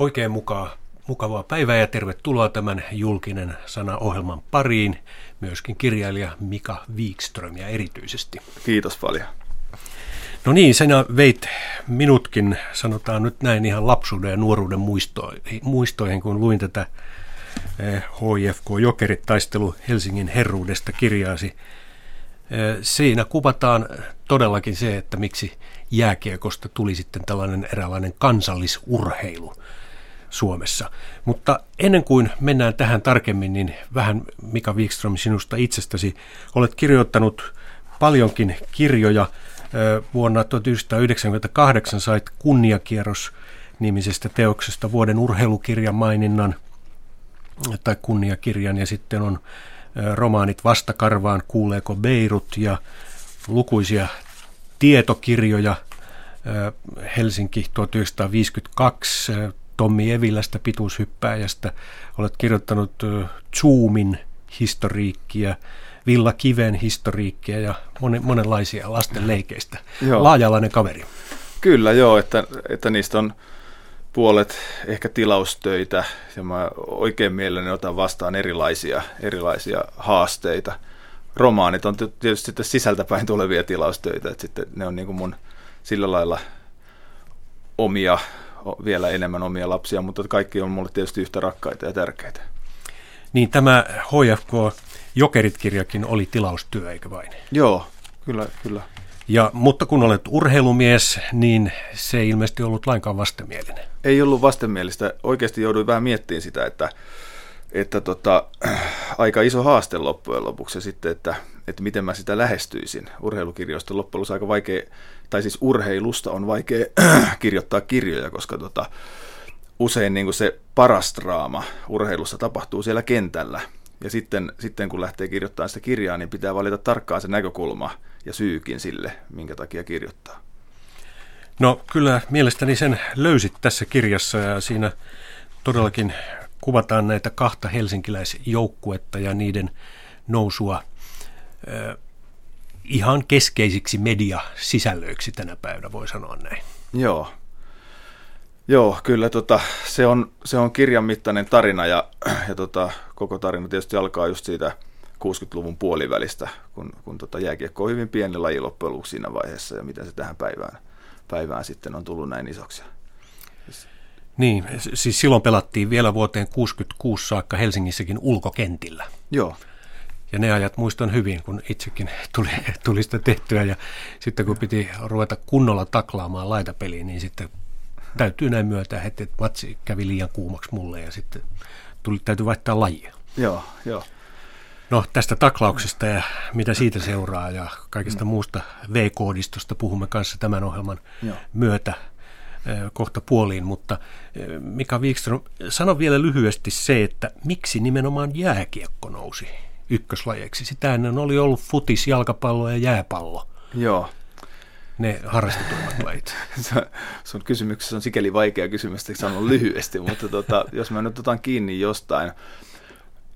Oikein mukaan, mukavaa päivää ja tervetuloa tämän julkinen sana-ohjelman pariin. Myöskin kirjailija Mika Wikström ja erityisesti. Kiitos paljon. No niin, sinä veit minutkin, sanotaan nyt näin ihan lapsuuden ja nuoruuden muistoihin, muistoihin kun luin tätä HIFK Jokerit taistelu Helsingin herruudesta kirjaasi. Eh, siinä kuvataan todellakin se, että miksi jääkiekosta tuli sitten tällainen eräänlainen kansallisurheilu Suomessa. Mutta ennen kuin mennään tähän tarkemmin, niin vähän Mika Wikström sinusta itsestäsi. Olet kirjoittanut paljonkin kirjoja. Vuonna 1998 sait kunniakierros nimisestä teoksesta vuoden urheilukirjan maininnan tai kunniakirjan ja sitten on romaanit Vastakarvaan, kuuleeko Beirut ja lukuisia tietokirjoja. Helsinki 1952, Tommi Evilästä pituushyppääjästä. Olet kirjoittanut Zoomin historiikkia, Villa Kiven historiikkia ja monenlaisia lasten leikeistä. Joo. Laajalainen kaveri. Kyllä joo, että, että niistä on puolet ehkä tilaustöitä ja mä oikein mielelläni otan vastaan erilaisia, erilaisia haasteita. Romaanit on tietysti sitten sisältäpäin tulevia tilaustöitä, että sitten ne on niin kuin mun sillä lailla omia, vielä enemmän omia lapsia, mutta kaikki on mulle tietysti yhtä rakkaita ja tärkeitä. Niin tämä HFK Jokerit-kirjakin oli tilaustyö, eikö vain? Joo, kyllä, kyllä. Ja, mutta kun olet urheilumies, niin se ei ilmeisesti ollut lainkaan vastenmielinen. Ei ollut vastenmielistä. Oikeasti jouduin vähän miettimään sitä, että, että tota, aika iso haaste loppujen lopuksi sitten, että, että miten mä sitä lähestyisin. Urheilukirjoista loppujen lopuksi aika vaikea, tai siis urheilusta on vaikea kirjoittaa kirjoja, koska tota, usein niin se paras draama urheilussa tapahtuu siellä kentällä. Ja sitten, sitten kun lähtee kirjoittamaan sitä kirjaa, niin pitää valita tarkkaan se näkökulma – ja syykin sille, minkä takia kirjoittaa. No kyllä mielestäni sen löysit tässä kirjassa ja siinä todellakin kuvataan näitä kahta helsinkiläisjoukkuetta ja niiden nousua ihan keskeisiksi mediasisällöiksi tänä päivänä, voi sanoa näin. Joo, Joo, kyllä tota, se, on, se on kirjan mittainen tarina ja, ja tota, koko tarina tietysti alkaa just siitä 60-luvun puolivälistä, kun, kun tota jääkiekko on hyvin pieni laji loppujen siinä vaiheessa ja miten se tähän päivään, päivään sitten on tullut näin isoksi. Niin, siis silloin pelattiin vielä vuoteen 66 saakka Helsingissäkin ulkokentillä. Joo. Ja ne ajat muistan hyvin, kun itsekin tuli, tuli sitä tehtyä ja sitten kun piti ruveta kunnolla taklaamaan laitapeliin, niin sitten täytyy näin myöntää, että matsi kävi liian kuumaksi mulle ja sitten tuli, täytyy vaihtaa lajia. Joo, joo. No tästä taklauksesta ja mitä siitä seuraa ja kaikista muusta V-koodistosta puhumme kanssa tämän ohjelman Joo. myötä kohta puoliin, mutta Mika Wikström, sano vielä lyhyesti se, että miksi nimenomaan jääkiekko nousi ykköslajeiksi? Sitä ennen oli ollut futis, jalkapallo ja jääpallo. Joo. Ne harrastetummat lajit. Sun kysymyksessä on sikäli vaikea kysymys, että sanon lyhyesti, mutta tota, jos mä nyt otan kiinni jostain,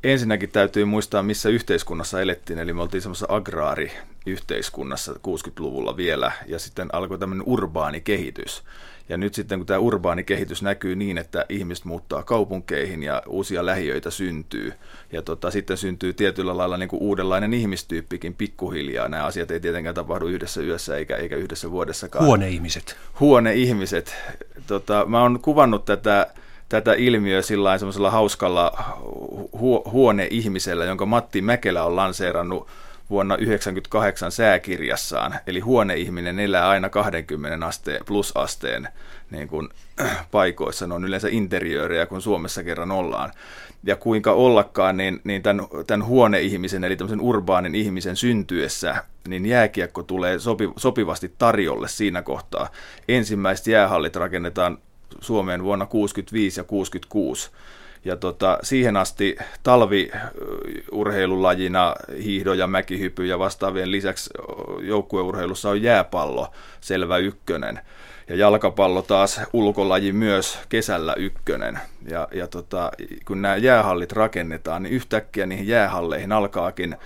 ensinnäkin täytyy muistaa, missä yhteiskunnassa elettiin, eli me oltiin semmoisessa agraariyhteiskunnassa 60-luvulla vielä, ja sitten alkoi tämmöinen urbaani kehitys. Ja nyt sitten kun tämä urbaani kehitys näkyy niin, että ihmiset muuttaa kaupunkeihin ja uusia lähiöitä syntyy, ja tota, sitten syntyy tietyllä lailla niin kuin uudenlainen ihmistyyppikin pikkuhiljaa. Nämä asiat ei tietenkään tapahdu yhdessä yössä eikä, eikä yhdessä vuodessakaan. Huoneihmiset. Huoneihmiset. Tota, mä oon kuvannut tätä tätä ilmiöä sillä semmoisella hauskalla hu- huoneihmisellä, jonka Matti Mäkelä on lanseerannut vuonna 1998 sääkirjassaan. Eli huoneihminen elää aina 20 asteen plusasteen niin kuin, paikoissa. Ne on yleensä interiöörejä, kun Suomessa kerran ollaan. Ja kuinka ollakaan, niin, niin tämän, tämän huoneihmisen, eli tämmöisen urbaanin ihmisen syntyessä, niin jääkiekko tulee sopi, sopivasti tarjolle siinä kohtaa. Ensimmäiset jäähallit rakennetaan Suomeen vuonna 65 ja 66. Ja tota, siihen asti talviurheilulajina hiihdo ja mäkihypy ja vastaavien lisäksi joukkueurheilussa on jääpallo selvä ykkönen. Ja jalkapallo taas ulkolaji myös kesällä ykkönen. Ja, ja tota, kun nämä jäähallit rakennetaan, niin yhtäkkiä niihin jäähalleihin alkaakin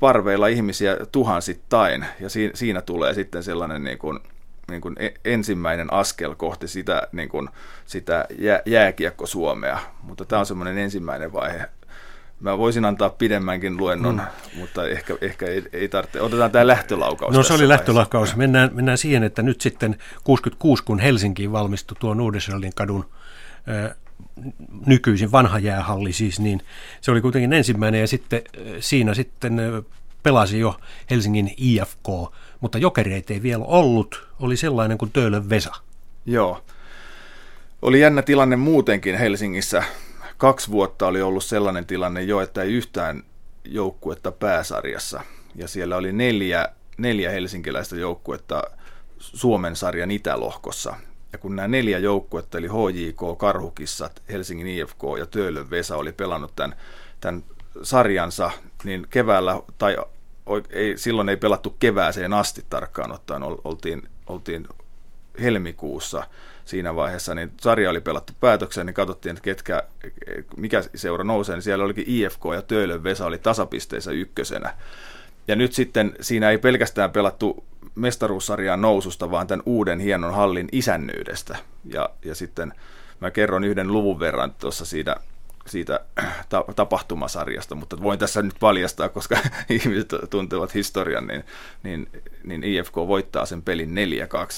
parveilla ihmisiä tuhansittain. Ja siinä, siinä tulee sitten sellainen niin kuin niin kuin e, ensimmäinen askel kohti sitä, niin kuin, sitä jää, jääkiekko-Suomea, mutta tämä on semmoinen ensimmäinen vaihe. Mä voisin antaa pidemmänkin luennon, mm. mutta ehkä, ehkä ei, ei tarvitse. Otetaan tämä lähtölaukaus. No se oli lähtölaukaus. Mennään, mennään siihen, että nyt sitten 66, kun Helsinkiin valmistui tuo Uudeselin kadun nykyisin vanha jäähalli siis, niin se oli kuitenkin ensimmäinen ja sitten siinä sitten pelasi jo Helsingin IFK, mutta jokereita ei vielä ollut, oli sellainen kuin Töölön Vesa. Joo. Oli jännä tilanne muutenkin Helsingissä. Kaksi vuotta oli ollut sellainen tilanne jo, että ei yhtään joukkuetta pääsarjassa. Ja siellä oli neljä, neljä helsinkiläistä joukkuetta Suomen sarjan itälohkossa. Ja kun nämä neljä joukkuetta, eli HJK, Karhukissat, Helsingin IFK ja Töölön Vesa oli pelannut tämän, tämän sarjansa, niin keväällä, tai ei, silloin ei pelattu kevääseen asti tarkkaan ottaen, oltiin, oltiin helmikuussa siinä vaiheessa, niin sarja oli pelattu päätökseen, niin katsottiin, että ketkä, mikä seura nousee, niin siellä olikin IFK ja Töölön Vesa oli tasapisteissä ykkösenä. Ja nyt sitten siinä ei pelkästään pelattu mestaruussarjaan noususta, vaan tämän uuden hienon hallin isännyydestä. Ja, ja sitten mä kerron yhden luvun verran tuossa siitä, siitä ta- tapahtumasarjasta, mutta voin tässä nyt paljastaa, koska ihmiset tuntevat historian, niin, niin, niin IFK voittaa sen pelin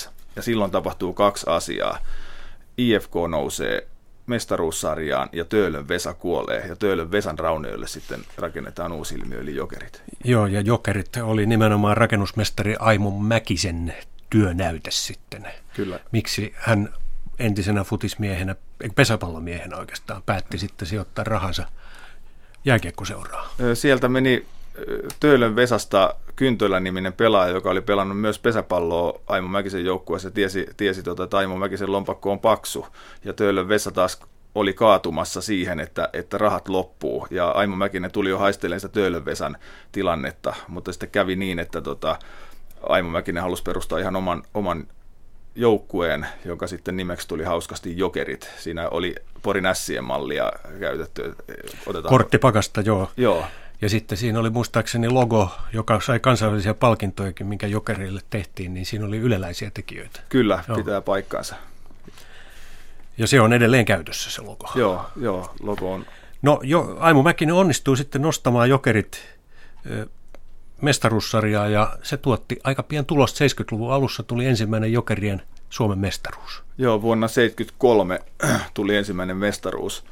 4-2. Ja silloin tapahtuu kaksi asiaa. IFK nousee mestaruussarjaan ja Töölön Vesa kuolee ja Töölön Vesan raunioille sitten rakennetaan uusi ilmiö eli jokerit. Joo ja jokerit oli nimenomaan rakennusmestari Aimo Mäkisen työnäytös sitten. Kyllä. Miksi hän entisenä futismiehenä, pesäpallomiehenä oikeastaan, päätti sitten sijoittaa rahansa jääkiekkoseuraa. Sieltä meni Töölön Vesasta Kyntölä-niminen pelaaja, joka oli pelannut myös pesäpalloa Aimo Mäkisen joukkueessa, tiesi, tiesi tota, että Aimo Mäkisen lompakko on paksu. Ja Töölön Vesa taas oli kaatumassa siihen, että, että rahat loppuu. Ja Aimo Mäkinen tuli jo haistelemaan sitä Töölön Vesan tilannetta, mutta sitten kävi niin, että tota, Aimo Mäkinen halusi perustaa ihan oman, oman joukkueen, jonka sitten nimeksi tuli hauskasti Jokerit. Siinä oli Porin Ässien mallia käytetty. Otetaan... Korttipakasta, joo. Joo. Ja sitten siinä oli muistaakseni logo, joka sai kansainvälisiä palkintojakin, minkä Jokerille tehtiin, niin siinä oli yleläisiä tekijöitä. Kyllä, joo. pitää paikkaansa. Ja se on edelleen käytössä se logo. Joo, joo logo on. No jo, Aimo Mäkinen onnistuu sitten nostamaan Jokerit mestaruussarjaa ja se tuotti aika pian tulosta. 70-luvun alussa tuli ensimmäinen Jokerien Suomen mestaruus. Joo, vuonna 1973 tuli ensimmäinen mestaruus.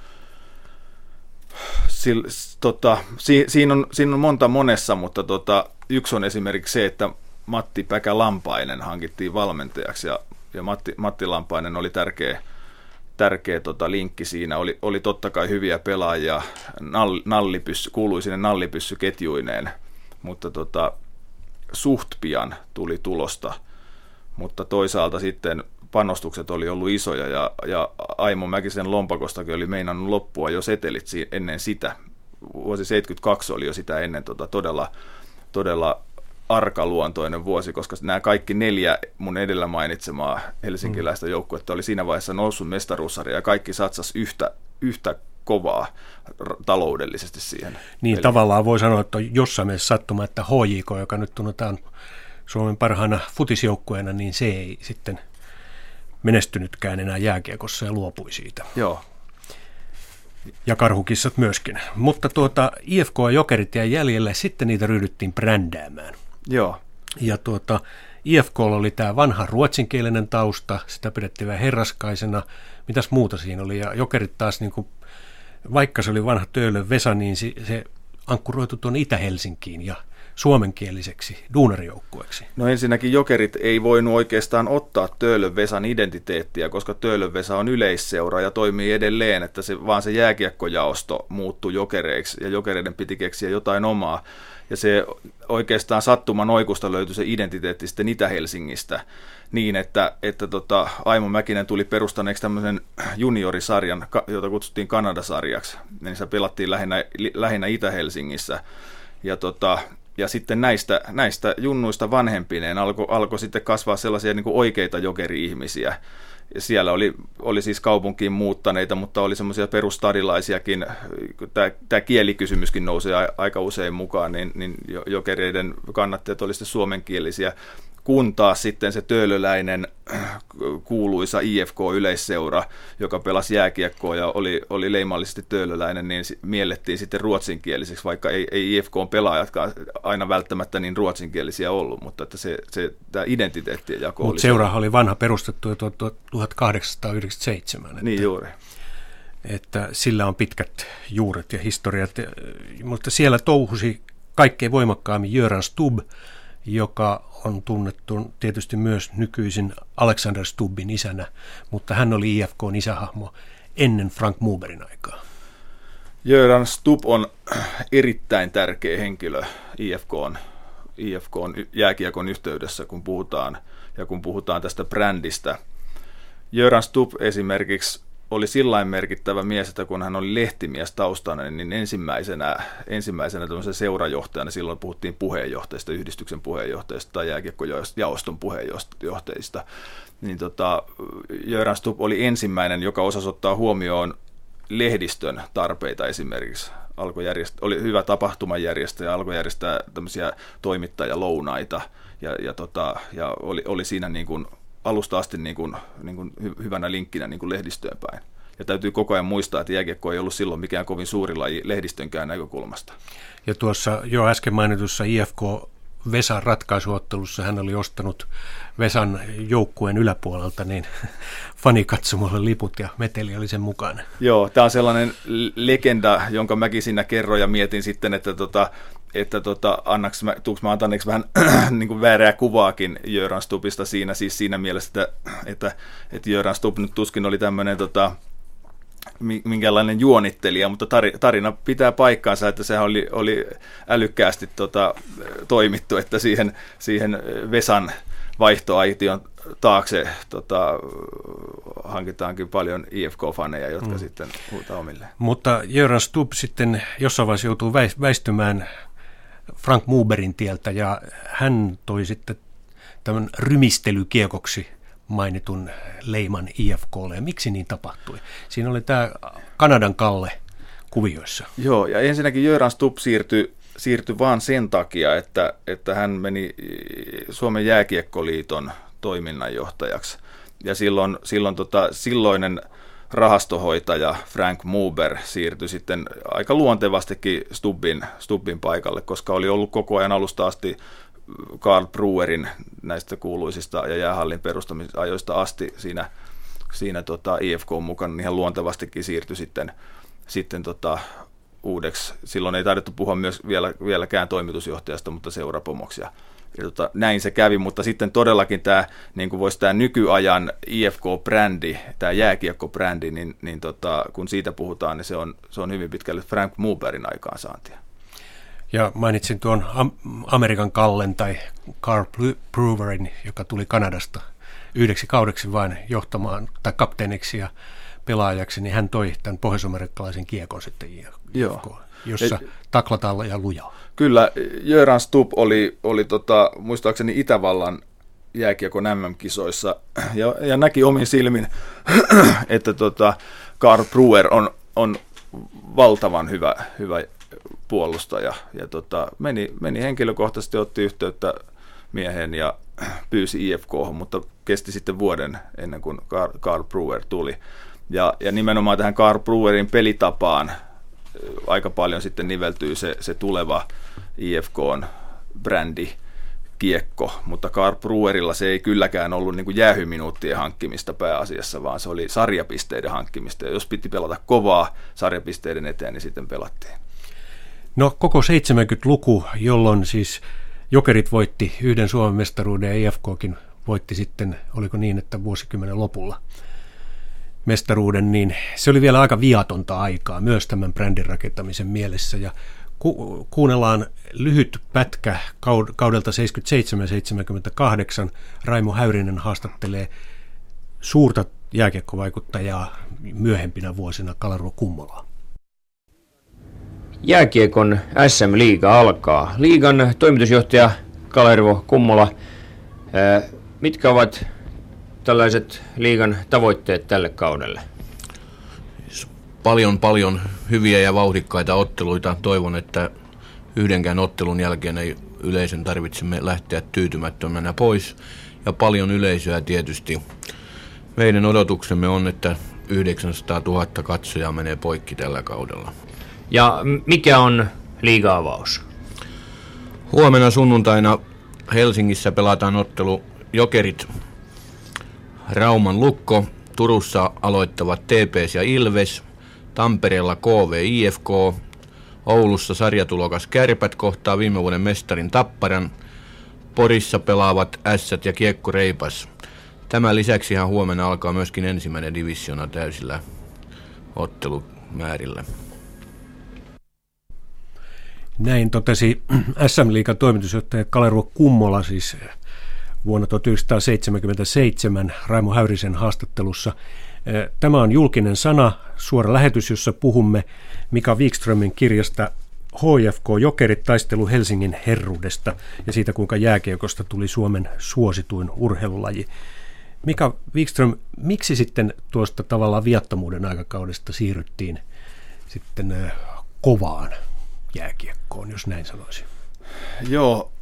Sil, tota, si, siinä, on, siinä on monta monessa, mutta tota, yksi on esimerkiksi se, että Matti Päkä Lampainen hankittiin valmentajaksi ja, ja Matti, Matti Lampainen oli tärkeä, tärkeä tota, linkki siinä. Oli, oli totta kai hyviä pelaajia, nall, nallipyssy, kuului sinne nallipyssyketjuineen, mutta tota, suht pian tuli tulosta. Mutta toisaalta sitten panostukset oli ollut isoja ja, ja Aimo Mäkisen lompakostakin oli meinannut loppua jo setelit ennen sitä. Vuosi 72 oli jo sitä ennen tota, todella, todella arkaluontoinen vuosi, koska nämä kaikki neljä mun edellä mainitsemaa helsinkiläistä joukkuetta oli siinä vaiheessa noussut mestaruussarja ja kaikki satsas yhtä, yhtä kovaa taloudellisesti siihen. Niin peliin. tavallaan voi sanoa, että jossain mielessä sattuma, että HJK, joka nyt tunnetaan Suomen parhaana futisjoukkueena, niin se ei sitten – menestynytkään enää jääkiekossa ja luopui siitä. Joo. Ja karhukissat myöskin. Mutta tuota, IFK ja Jokerit jäi jäljelle, sitten niitä ryhdyttiin brändäämään. Joo. Ja tuota, IFK oli tämä vanha ruotsinkielinen tausta, sitä pidettiin vähän herraskaisena. Mitäs muuta siinä oli? Ja Jokerit taas, niin kuin, vaikka se oli vanha Töölön Vesa, niin se, se ankkuroitu tuon Itä-Helsinkiin ja suomenkieliseksi duunarijoukkueeksi? No ensinnäkin jokerit ei voinut oikeastaan ottaa Töölön Vesan identiteettiä, koska Töölön Vesa on yleisseura ja toimii edelleen, että se, vaan se jääkiekkojaosto muuttui jokereiksi ja jokereiden piti keksiä jotain omaa. Ja se oikeastaan sattuman oikusta löytyi se identiteetti sitten Itä-Helsingistä niin, että, että tota, Aimo Mäkinen tuli perustaneeksi tämmöisen juniorisarjan, jota kutsuttiin Kanadasarjaksi. Niin se pelattiin lähinnä, lähinnä Itä-Helsingissä. Ja tota, ja sitten näistä, näistä junnuista vanhempineen alkoi alko sitten kasvaa sellaisia niin kuin oikeita jokeri-ihmisiä. Siellä oli, oli siis kaupunkiin muuttaneita, mutta oli semmoisia perustadilaisiakin. Tämä, tämä kielikysymyskin nousee aika usein mukaan, niin, niin jokereiden kannattajat olivat sitten suomenkielisiä kun taas sitten se töölöläinen kuuluisa IFK-yleisseura, joka pelasi jääkiekkoa ja oli, oli leimallisesti töölöläinen, niin miellettiin sitten ruotsinkieliseksi, vaikka ei, ei IFK-pelaajatkaan aina välttämättä niin ruotsinkielisiä ollut, mutta että se, se tämä identiteettien jako Mutta seurahan oli vanha perustettu jo 1897. Että, niin juuri. Että sillä on pitkät juuret ja historiat, mutta siellä touhusi kaikkein voimakkaammin Jöran Stubb, joka on tunnettu tietysti myös nykyisin Alexander Stubbin isänä, mutta hän oli IFKn isähahmo ennen Frank Muberin aikaa. Jöran Stubb on erittäin tärkeä henkilö IFKn, IFKn jääkiekon yhteydessä, kun puhutaan, ja kun puhutaan tästä brändistä. Jöran Stubb esimerkiksi oli sillain merkittävä mies, että kun hän oli lehtimies taustainen, niin ensimmäisenä, ensimmäisenä seurajohtajana, silloin puhuttiin puheenjohtajista, yhdistyksen puheenjohtajista tai jääkiekkojaoston puheenjohtajista, niin tota, Jöran Stubb oli ensimmäinen, joka osasi ottaa huomioon lehdistön tarpeita esimerkiksi. Alkoi järjest- oli hyvä tapahtumajärjestäjä, alkoi järjestää tämmöisiä toimittajalounaita ja, ja, tota, ja oli, oli siinä niin kuin alusta asti niin kuin, niin kuin hyvänä linkkinä niin kuin lehdistöön päin. Ja täytyy koko ajan muistaa, että jääkiekko ei ollut silloin mikään kovin suuri laji lehdistönkään näkökulmasta. Ja tuossa jo äsken mainitussa IFK Vesan ratkaisuottelussa hän oli ostanut Vesan joukkueen yläpuolelta niin fanikatsomolle liput ja meteli oli sen mukana. Joo, tämä on sellainen legenda, jonka mäkin siinä kerroin ja mietin sitten, että tota, että tota, annaks mä, tuuks mä antaneeksi vähän niin kuin väärää kuvaakin Jöran Stubista siinä, siis siinä mielessä, että, että, että Jöran Stub nyt tuskin oli tämmöinen tota, minkälainen juonittelija, mutta tarina pitää paikkaansa, että sehän oli, oli älykkäästi tota, toimittu, että siihen, siihen Vesan vaihtoaition taakse tota, hankitaankin paljon IFK-faneja, jotka mm. sitten huutaa omille. Mutta Jöran Stub sitten jossain vaiheessa joutuu väistymään Frank Muberin tieltä ja hän toi sitten tämän rymistelykiekoksi mainitun leiman IFKlle. Ja miksi niin tapahtui? Siinä oli tämä Kanadan Kalle kuvioissa. Joo, ja ensinnäkin Jöran Stubb siirtyi siirtyi vaan sen takia, että, että hän meni Suomen jääkiekkoliiton toiminnanjohtajaksi. Ja silloin, silloin tota, silloinen rahastohoitaja Frank Muber siirtyi sitten aika luontevastikin Stubbin, Stubbin paikalle, koska oli ollut koko ajan alusta asti Karl Brewerin näistä kuuluisista ja jäähallin perustamisajoista asti siinä, siinä tota IFK mukana, niin ihan luontevastikin siirtyi sitten, sitten tota uudeksi. Silloin ei taidettu puhua myös vielä, vieläkään toimitusjohtajasta, mutta seurapomoksi. Ja tota, näin se kävi, mutta sitten todellakin tämä, niin kuin voisi tämä nykyajan IFK-brändi, tämä jääkiekko-brändi, niin, niin tota, kun siitä puhutaan, niin se on, se on hyvin pitkälle Frank Muberin aikaansaantia. Ja mainitsin tuon Amerikan Kallen tai Carl Brewerin, joka tuli Kanadasta yhdeksi kaudeksi vain johtamaan tai kapteeniksi ja pelaajaksi, niin hän toi tämän pohjois kiekon sitten Joo. jossa Et, taklataan ja lujaa. Kyllä, Jöran Stubb oli, oli tota, muistaakseni Itävallan jääkiekon MM-kisoissa ja, ja näki omin silmin, että tota, Karl Brewer on, on valtavan hyvä, hyvä puolustaja ja tota, meni, meni henkilökohtaisesti, otti yhteyttä miehen ja pyysi IFK, mutta kesti sitten vuoden ennen kuin Karl Brewer tuli. Ja, ja nimenomaan tähän Karl Brewerin pelitapaan aika paljon sitten niveltyy se, se tuleva IFKn brändi kiekko, mutta Karl Brewerilla se ei kylläkään ollut niin jäähyminuuttien hankkimista pääasiassa, vaan se oli sarjapisteiden hankkimista. Ja jos piti pelata kovaa sarjapisteiden eteen, niin sitten pelattiin. No koko 70-luku, jolloin siis Jokerit voitti yhden Suomen mestaruuden ja IFKkin voitti sitten, oliko niin, että vuosikymmenen lopulla mestaruuden, niin se oli vielä aika viatonta aikaa myös tämän brändin rakentamisen mielessä. Ja ku- kuunnellaan lyhyt pätkä kaudelta 77-78. Raimo Häyrinen haastattelee suurta jääkiekkovaikuttajaa myöhempinä vuosina Kalaruo Kummolaa. Jääkiekon SM-liiga alkaa. Liigan toimitusjohtaja Kalervo Kummola, mitkä ovat tällaiset liigan tavoitteet tälle kaudelle? Paljon, paljon hyviä ja vauhdikkaita otteluita. Toivon, että yhdenkään ottelun jälkeen ei yleisön tarvitsemme lähteä tyytymättömänä pois. Ja paljon yleisöä tietysti. Meidän odotuksemme on, että 900 000 katsojaa menee poikki tällä kaudella. Ja mikä on liiga-avaus? Huomenna sunnuntaina Helsingissä pelataan ottelu Jokerit Rauman Lukko. Turussa aloittavat TPS ja Ilves. Tampereella KV IFK. Oulussa sarjatulokas Kärpät kohtaa viime vuoden mestarin Tapparan. Porissa pelaavat Ässät ja Kiekko Reipas. Tämän lisäksi ihan huomenna alkaa myöskin ensimmäinen divisiona täysillä ottelumäärillä. Näin totesi SM-liikan toimitusjohtaja Kalervo Kummola siis vuonna 1977 Raimo Häyrisen haastattelussa. Tämä on julkinen sana, suora lähetys, jossa puhumme Mika Wikströmin kirjasta HFK Jokerit taistelu Helsingin herruudesta ja siitä, kuinka jääkiekosta tuli Suomen suosituin urheilulaji. Mika Wikström, miksi sitten tuosta tavallaan viattomuuden aikakaudesta siirryttiin sitten kovaan jääkiekkoon, jos näin sanoisin? Joo,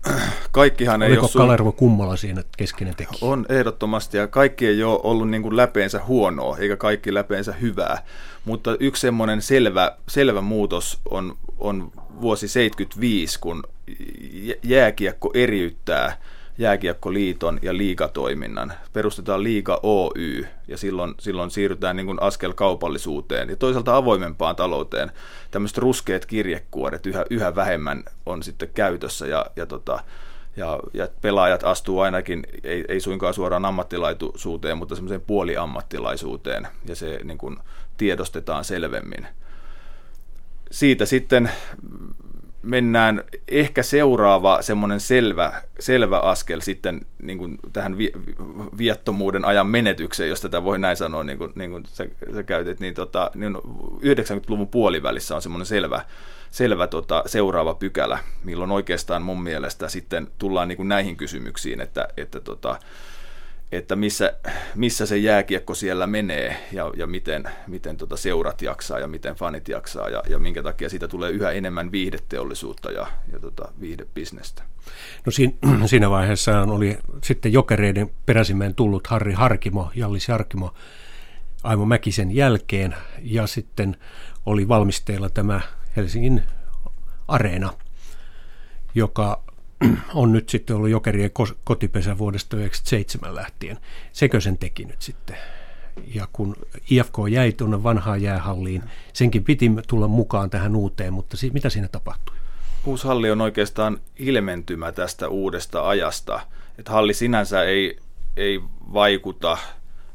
kaikkihan Oliko ei ole... Sun... Kalervo Kummola siinä keskinen tekijä? On ehdottomasti, ja kaikki ei ole ollut niin kuin läpeensä huonoa, eikä kaikki läpeensä hyvää. Mutta yksi semmoinen selvä, selvä muutos on, on vuosi 75, kun jääkiekko eriyttää Jääkiekkoliiton ja liigatoiminnan. Perustetaan Liiga Oy ja silloin, silloin siirrytään niin kuin askel kaupallisuuteen ja toisaalta avoimempaan talouteen. Tämmöiset ruskeat kirjekuoret yhä, yhä vähemmän on sitten käytössä ja, ja, tota, ja, ja pelaajat astuu ainakin, ei, ei suinkaan suoraan ammattilaisuuteen, mutta semmoiseen puoliammattilaisuuteen ja se niin kuin tiedostetaan selvemmin. Siitä sitten mennään ehkä seuraava semmoinen selvä, selvä askel sitten niin kuin tähän vi, viattomuuden ajan menetykseen, jos tätä voi näin sanoa, niin kuin, niin kuin sä, sä käytit, niin, tota, niin 90-luvun puolivälissä on semmoinen selvä, selvä tota, seuraava pykälä, milloin oikeastaan mun mielestä sitten tullaan niin kuin näihin kysymyksiin, että, että tota, että missä, missä se jääkiekko siellä menee ja, ja miten, miten tota seurat jaksaa ja miten fanit jaksaa ja, ja minkä takia siitä tulee yhä enemmän viihdeteollisuutta ja, ja tota viihdebisnestä. No siinä, siinä vaiheessa oli sitten jokereiden peräsimeen tullut Harri Harkimo, Jallis Harkimo Aimo Mäkisen jälkeen ja sitten oli valmisteilla tämä Helsingin areena, joka on nyt sitten ollut Jokerien kotipesä vuodesta 1997 lähtien. Sekö sen teki nyt sitten? Ja kun IFK jäi tuonne vanhaan jäähalliin, senkin piti tulla mukaan tähän uuteen, mutta mitä siinä tapahtui? Uusi halli on oikeastaan ilmentymä tästä uudesta ajasta. Että halli sinänsä ei, ei vaikuta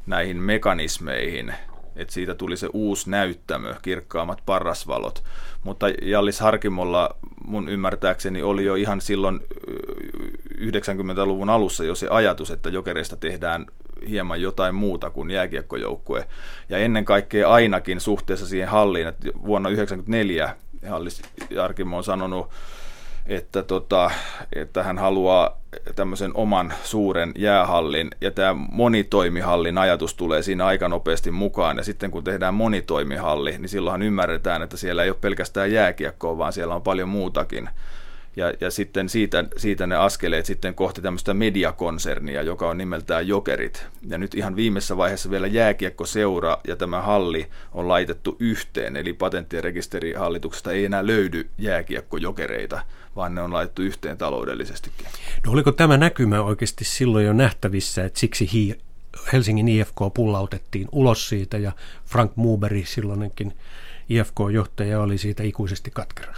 näihin mekanismeihin, että siitä tuli se uusi näyttämö, kirkkaammat parrasvalot. Mutta Jallis Harkimolla mun ymmärtääkseni oli jo ihan silloin 90-luvun alussa jo se ajatus, että jokereista tehdään hieman jotain muuta kuin jääkiekkojoukkue. Ja ennen kaikkea ainakin suhteessa siihen halliin, että vuonna 1994 Hallis Jarkimo on sanonut että, tota, että hän haluaa tämmöisen oman suuren jäähallin, ja tämä monitoimihallin ajatus tulee siinä aika nopeasti mukaan, ja sitten kun tehdään monitoimihalli, niin silloinhan ymmärretään, että siellä ei ole pelkästään jääkiekkoa, vaan siellä on paljon muutakin. Ja, ja sitten siitä, siitä ne askeleet sitten kohti tämmöistä mediakonsernia, joka on nimeltään Jokerit. Ja nyt ihan viimeisessä vaiheessa vielä jääkiekkoseura ja tämä halli on laitettu yhteen, eli patentti- ja rekisterihallituksesta ei enää löydy jääkiekkojokereita, vaan ne on laitettu yhteen taloudellisestikin. No oliko tämä näkymä oikeasti silloin jo nähtävissä, että siksi hi- Helsingin IFK pullautettiin ulos siitä ja Frank Muberi, silloinkin IFK-johtaja, oli siitä ikuisesti katkera?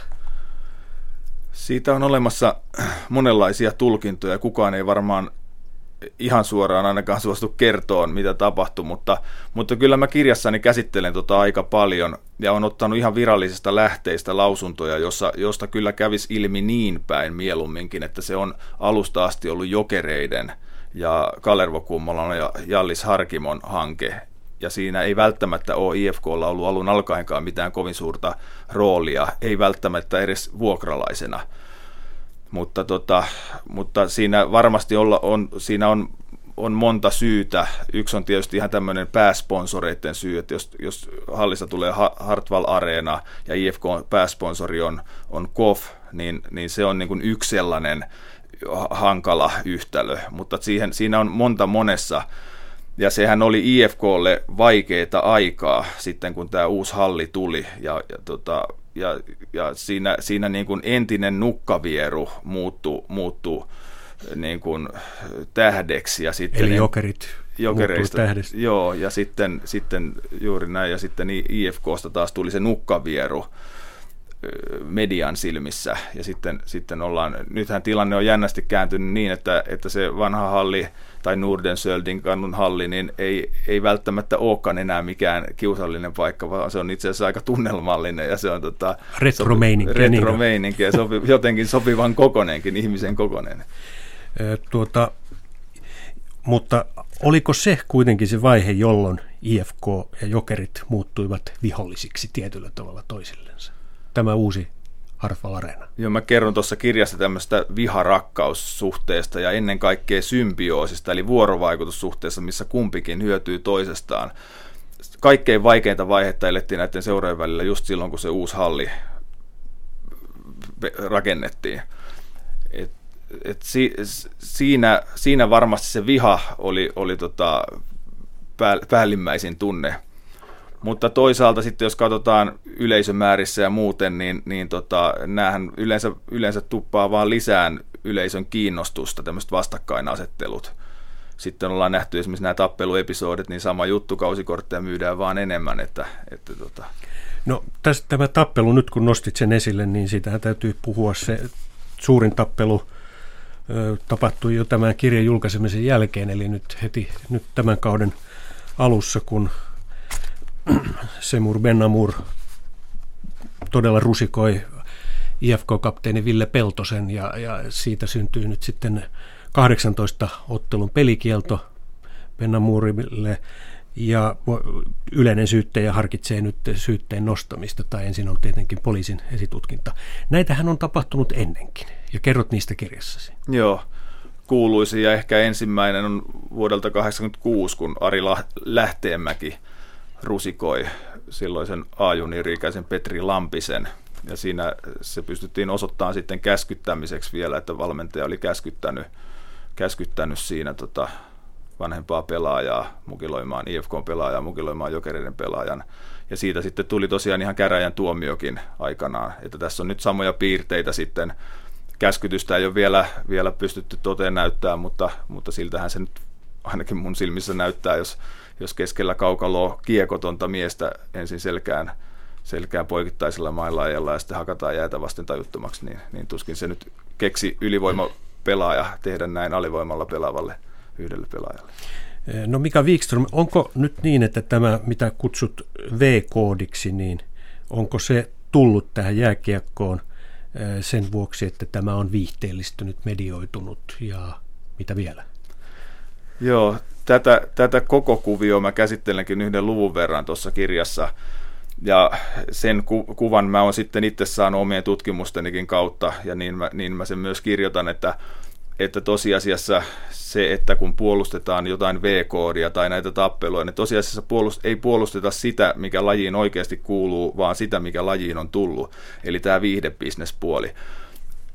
Siitä on olemassa monenlaisia tulkintoja. Kukaan ei varmaan ihan suoraan ainakaan suostu kertoon, mitä tapahtui, mutta, mutta kyllä mä kirjassani käsittelen tota aika paljon ja on ottanut ihan virallisista lähteistä lausuntoja, jossa, josta kyllä kävisi ilmi niin päin mieluumminkin, että se on alusta asti ollut jokereiden ja Kalervo Kummolan ja Jallis Harkimon hanke, ja siinä ei välttämättä ole IFKlla ollut alun alkaenkaan mitään kovin suurta roolia, ei välttämättä edes vuokralaisena. Mutta, tota, mutta siinä varmasti olla, on, siinä on, on monta syytä. Yksi on tietysti ihan tämmöinen pääsponsoreiden syy, että jos, jos hallissa tulee Hartwall Arena ja IFK pääsponsori on, on KOF, niin, niin se on niin kuin yksi sellainen hankala yhtälö, mutta siihen, siinä on monta monessa, ja sehän oli IFKlle vaikeita aikaa sitten, kun tämä uusi halli tuli, ja, ja, tota, ja, ja siinä, siinä niin kuin entinen nukkavieru muuttui, muuttui niin kuin tähdeksi. Ja sitten Eli jokerit jokereista. Joo, ja sitten, sitten juuri näin, ja sitten IFKsta taas tuli se nukkavieru median silmissä, ja sitten, sitten ollaan, nythän tilanne on jännästi kääntynyt niin, että, että se vanha halli, tai Nordensöldin kannun halli, niin ei, ei välttämättä olekaan enää mikään kiusallinen paikka, vaan se on itse asiassa aika tunnelmallinen, ja se on tota, retromeininki, sopi, retromeininki ja sopi, jotenkin sopivan kokoneenkin, ihmisen kokoneen. Tuota, mutta oliko se kuitenkin se vaihe, jolloin IFK ja Jokerit muuttuivat vihollisiksi tietyllä tavalla toisillensa? Tämä uusi Harfal Arena. Joo, mä kerron tuossa kirjassa tämmöistä viharakkaussuhteesta ja ennen kaikkea symbioosista, eli vuorovaikutussuhteessa, missä kumpikin hyötyy toisestaan. Kaikkein vaikeinta vaihetta elettiin näiden seurojen välillä just silloin, kun se uusi halli rakennettiin. Et et si, siinä, siinä varmasti se viha oli, oli tota pää, päällimmäisin tunne. Mutta toisaalta sitten jos katsotaan yleisömäärissä ja muuten, niin, niin tota, näähän yleensä, yleensä tuppaa vaan lisään yleisön kiinnostusta, tämmöiset vastakkainasettelut. Sitten ollaan nähty esimerkiksi nämä tappeluepisodit, niin sama juttu, kausikortteja myydään vaan enemmän. Että, että tota. No tästä tämä tappelu, nyt kun nostit sen esille, niin siitähän täytyy puhua se suurin tappelu – tapahtui jo tämän kirjan julkaisemisen jälkeen, eli nyt heti nyt tämän kauden alussa, kun Semur Benamur todella rusikoi IFK-kapteeni Ville Peltosen ja, ja siitä syntyy nyt sitten 18 ottelun pelikielto Benamurille ja yleinen syyttäjä harkitsee nyt syytteen nostamista, tai ensin on tietenkin poliisin esitutkinta. Näitähän on tapahtunut ennenkin, ja kerrot niistä kirjassasi. Joo, kuuluisi, ja ehkä ensimmäinen on vuodelta 1986, kun Ari Lähteenmäki rusikoi silloisen A-juniriikäisen Petri Lampisen, ja siinä se pystyttiin osoittamaan sitten käskyttämiseksi vielä, että valmentaja oli käskyttänyt, käskyttänyt siinä tota, vanhempaa pelaajaa mukiloimaan, IFK-pelaajaa mukiloimaan jokereiden pelaajan. Ja siitä sitten tuli tosiaan ihan käräjän tuomiokin aikanaan. Että tässä on nyt samoja piirteitä sitten. Käskytystä ei ole vielä, vielä pystytty toteen näyttää, mutta, mutta siltähän se nyt ainakin mun silmissä näyttää, jos, jos keskellä kaukaloa kiekotonta miestä ensin selkään, selkään poikittaisella mailla ja sitten hakataan jäätä vasten tajuttomaksi, niin, niin tuskin se nyt keksi ylivoima pelaaja tehdä näin alivoimalla pelaavalle yhdelle pelaajalle. Eh, no Mika Wikström, onko nyt niin, että tämä, mitä kutsut V-koodiksi, niin onko se tullut tähän jääkiekkoon eh, sen vuoksi, että tämä on viihteellistynyt, medioitunut ja mitä vielä? Joo, tätä, tätä koko kuvioa mä käsittelenkin yhden luvun verran tuossa kirjassa. Ja sen ku, kuvan mä oon sitten itse saanut omien tutkimustenikin kautta, ja niin mä, niin mä sen myös kirjoitan, että että tosiasiassa se, että kun puolustetaan jotain V-koodia tai näitä tappeluja, niin tosiasiassa puolust- ei puolusteta sitä, mikä lajiin oikeasti kuuluu, vaan sitä, mikä lajiin on tullut, eli tämä viihdebisnespuoli.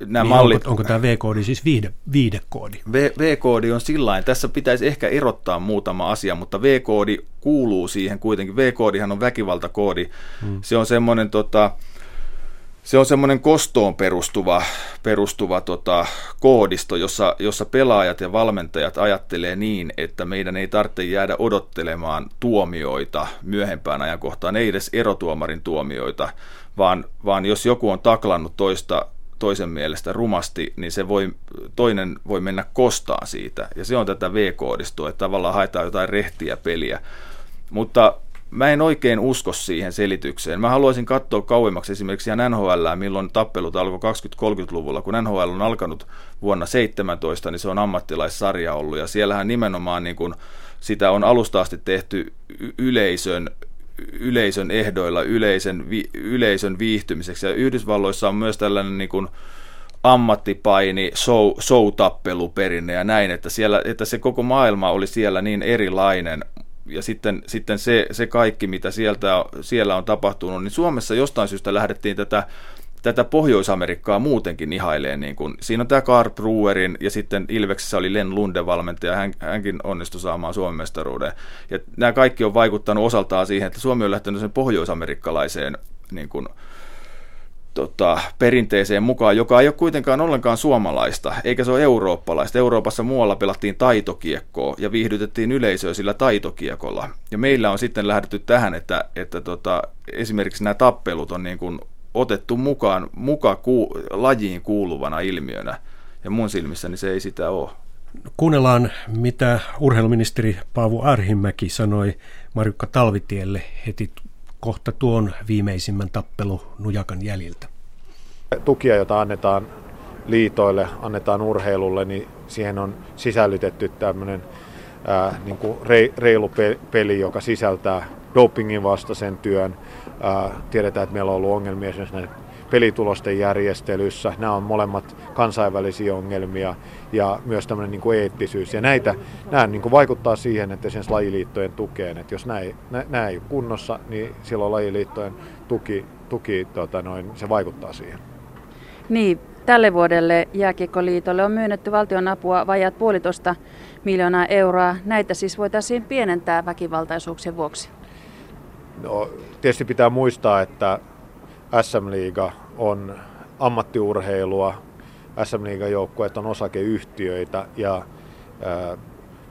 Nämä niin mallit, onko, onko tämä V-koodi siis viihde, viihdekoodi? V, V-koodi on sillä tässä pitäisi ehkä erottaa muutama asia, mutta V-koodi kuuluu siihen kuitenkin. V-koodihan on väkivaltakoodi. Hmm. Se on semmoinen tota, se on semmoinen kostoon perustuva, perustuva tota, koodisto, jossa, jossa pelaajat ja valmentajat ajattelee niin, että meidän ei tarvitse jäädä odottelemaan tuomioita myöhempään ajankohtaan, ei edes erotuomarin tuomioita, vaan, vaan jos joku on taklannut toista toisen mielestä rumasti, niin se voi, toinen voi mennä kostaan siitä. Ja se on tätä V-koodistoa, että tavallaan haetaan jotain rehtiä peliä. Mutta mä en oikein usko siihen selitykseen. Mä haluaisin katsoa kauemmaksi esimerkiksi ihan NHL, milloin tappelut alkoi 20-30-luvulla. Kun NHL on alkanut vuonna 17, niin se on ammattilaissarja ollut. Ja siellähän nimenomaan niin kun sitä on alusta asti tehty yleisön yleisön ehdoilla, yleisön, vi, yleisön viihtymiseksi. Ja Yhdysvalloissa on myös tällainen niin kuin ammattipaini, show, show-tappeluperinne ja näin, että, siellä, että se koko maailma oli siellä niin erilainen, ja sitten, sitten se, se kaikki, mitä sieltä, siellä on tapahtunut, niin Suomessa jostain syystä lähdettiin tätä tätä Pohjois-Amerikkaa muutenkin ihailee. Niin kuin, siinä on tämä Carl Brewerin ja sitten Ilveksessä oli Len Lunde valmentaja, hän, hänkin onnistui saamaan Suomen mestaruuden. Ja nämä kaikki on vaikuttanut osaltaan siihen, että Suomi on lähtenyt sen pohjoisamerikkalaiseen niin kuin, tota, perinteeseen mukaan, joka ei ole kuitenkaan ollenkaan suomalaista, eikä se ole eurooppalaista. Euroopassa muualla pelattiin taitokiekkoa ja viihdytettiin yleisöä sillä taitokiekolla. Ja meillä on sitten lähdetty tähän, että, että tota, esimerkiksi nämä tappelut on niin kuin otettu mukaan muka ku, lajiin kuuluvana ilmiönä. Ja mun silmissäni se ei sitä ole. Kuunnellaan, mitä urheiluministeri Paavo Arhimäki sanoi Marjukka Talvitielle heti kohta tuon viimeisimmän tappelu Nujakan jäljiltä. Tukia, jota annetaan liitoille, annetaan urheilulle, niin siihen on sisällytetty tämmöinen ää, niin kuin reilu peli, joka sisältää dopingin vastaisen työn. Ää, tiedetään, että meillä on ollut ongelmia esimerkiksi näiden pelitulosten järjestelyssä. Nämä on molemmat kansainvälisiä ongelmia ja myös tämmöinen niin kuin eettisyys. Ja näitä, nämä niin kuin vaikuttaa siihen, että esimerkiksi lajiliittojen tukeen, että jos nämä ei, nämä ei ole kunnossa, niin silloin lajiliittojen tuki, tuki tota noin, se vaikuttaa siihen. Niin, tälle vuodelle Jääkiekkoliitolle on myönnetty valtion apua vajat puolitoista miljoonaa euroa. Näitä siis voitaisiin pienentää väkivaltaisuuksien vuoksi. No, tietysti pitää muistaa, että SM-liiga on ammattiurheilua, SM-liigan joukkueet on osakeyhtiöitä ja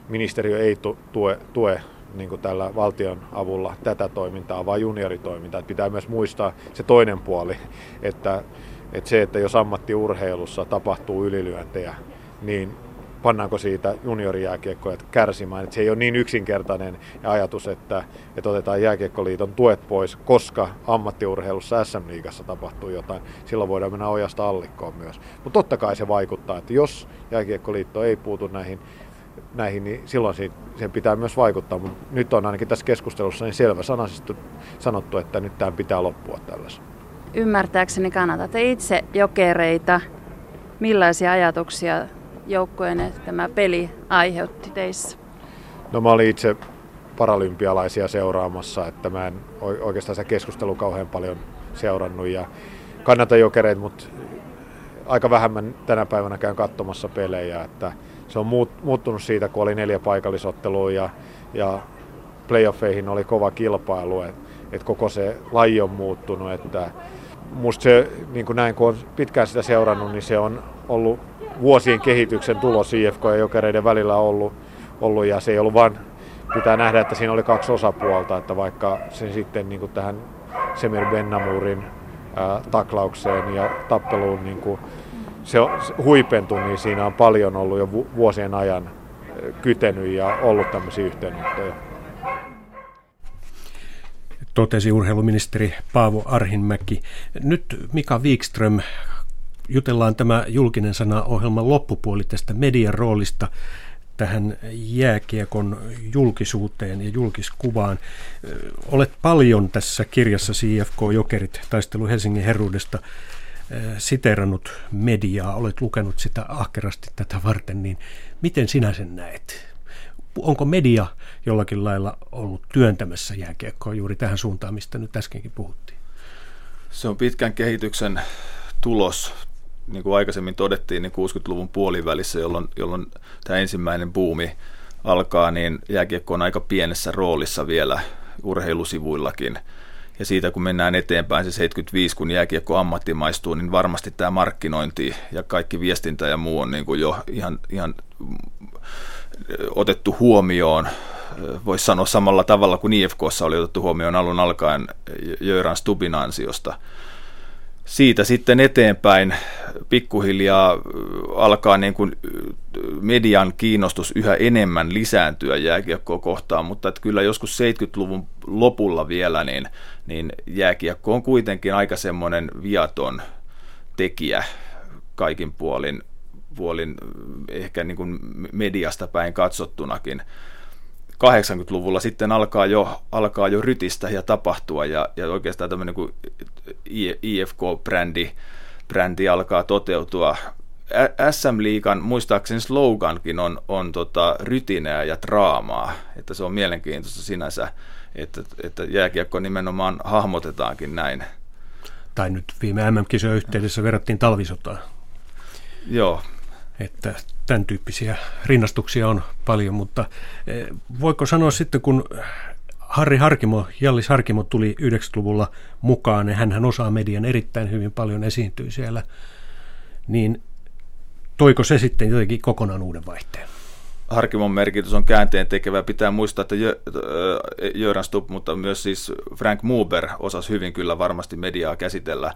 ministeriö ei tue, tue niin kuin tällä valtion avulla tätä toimintaa, vaan junioritoimintaa. Pitää myös muistaa se toinen puoli, että, että se, että jos ammattiurheilussa tapahtuu ylilyöntejä, niin pannaanko siitä juniorijääkiekkoja kärsimään. Että se ei ole niin yksinkertainen ajatus, että, että otetaan jääkiekkoliiton tuet pois, koska ammattiurheilussa SM-liigassa tapahtuu jotain. Silloin voidaan mennä ojasta allikkoon myös. Mutta totta kai se vaikuttaa, että jos jääkiekkoliitto ei puutu näihin näihin, niin silloin sen pitää myös vaikuttaa. Mutta nyt on ainakin tässä keskustelussa niin selvä sanaisesti sanottu, että nyt tämä pitää loppua tällaisen. Ymmärtääkseni kannatatte itse jokereita. Millaisia ajatuksia joukkojen tämä peli aiheutti teissä? No mä olin itse paralympialaisia seuraamassa, että mä en oikeastaan se keskustelu kauhean paljon seurannut ja kannatan jokereita, mutta aika vähän mä tänä päivänä käyn katsomassa pelejä, että se on muuttunut siitä, kun oli neljä paikallisottelua ja, ja playoffeihin oli kova kilpailu, että et koko se laji on muuttunut, että musta se, niin kuin näin kun on pitkään sitä seurannut, niin se on ollut vuosien kehityksen tulos IFK ja Jokereiden välillä ollut, ollut ja se ei ollut vain, pitää nähdä, että siinä oli kaksi osapuolta, että vaikka se sitten niin kuin tähän Semir Bennamurin ää, taklaukseen ja tappeluun niin kuin se huipentui, niin siinä on paljon ollut jo vuosien ajan kytenyt ja ollut tämmöisiä yhteenottoja. Totesi urheiluministeri Paavo Arhinmäki. Nyt Mika Wikström jutellaan tämä julkinen sana ohjelman loppupuoli tästä median roolista tähän jääkiekon julkisuuteen ja julkiskuvaan. Olet paljon tässä kirjassa CFK Jokerit taistelu Helsingin herruudesta siterannut mediaa, olet lukenut sitä ahkerasti tätä varten, niin miten sinä sen näet? Onko media jollakin lailla ollut työntämässä jääkiekkoa juuri tähän suuntaan, mistä nyt äskenkin puhuttiin? Se on pitkän kehityksen tulos niin kuin aikaisemmin todettiin, niin 60-luvun puolivälissä, jolloin, jolloin tämä ensimmäinen buumi alkaa, niin jääkiekko on aika pienessä roolissa vielä urheilusivuillakin. Ja siitä kun mennään eteenpäin, se 75, kun jääkiekko ammattimaistuu, niin varmasti tämä markkinointi ja kaikki viestintä ja muu on niin kuin jo ihan, ihan otettu huomioon. Voisi sanoa samalla tavalla kuin IFKssa oli otettu huomioon alun alkaen Jöran Stubin ansiosta – siitä sitten eteenpäin pikkuhiljaa alkaa niin kuin median kiinnostus yhä enemmän lisääntyä jääkiekkoa kohtaan, mutta että kyllä joskus 70-luvun lopulla vielä, niin, niin jääkiekko on kuitenkin aika semmoinen viaton tekijä kaikin puolin, puolin ehkä niin kuin mediasta päin katsottunakin. 80-luvulla sitten alkaa jo, alkaa jo rytistä ja tapahtua ja, ja oikeastaan tämmöinen kuin IFK-brändi brändi alkaa toteutua. SM-liikan muistaakseni slogankin on, on tota, rytinää ja draamaa, että se on mielenkiintoista sinänsä, että, että jääkiekko nimenomaan hahmotetaankin näin. tai nyt viime MM-kisojen yhteydessä verrattiin talvisotaan. Joo. Että tämän tyyppisiä rinnastuksia on paljon, mutta eh, voiko sanoa sitten, kun Harri Harkimo, Jallis Harkimo tuli 90-luvulla mukaan ja hän osaa median erittäin hyvin paljon esiintyy siellä, niin toiko se sitten jotenkin kokonaan uuden vaihteen? Harkimon merkitys on käänteen tekevä. Pitää muistaa, että Jöran Stubb, mutta myös siis Frank Muber osasi hyvin kyllä varmasti mediaa käsitellä.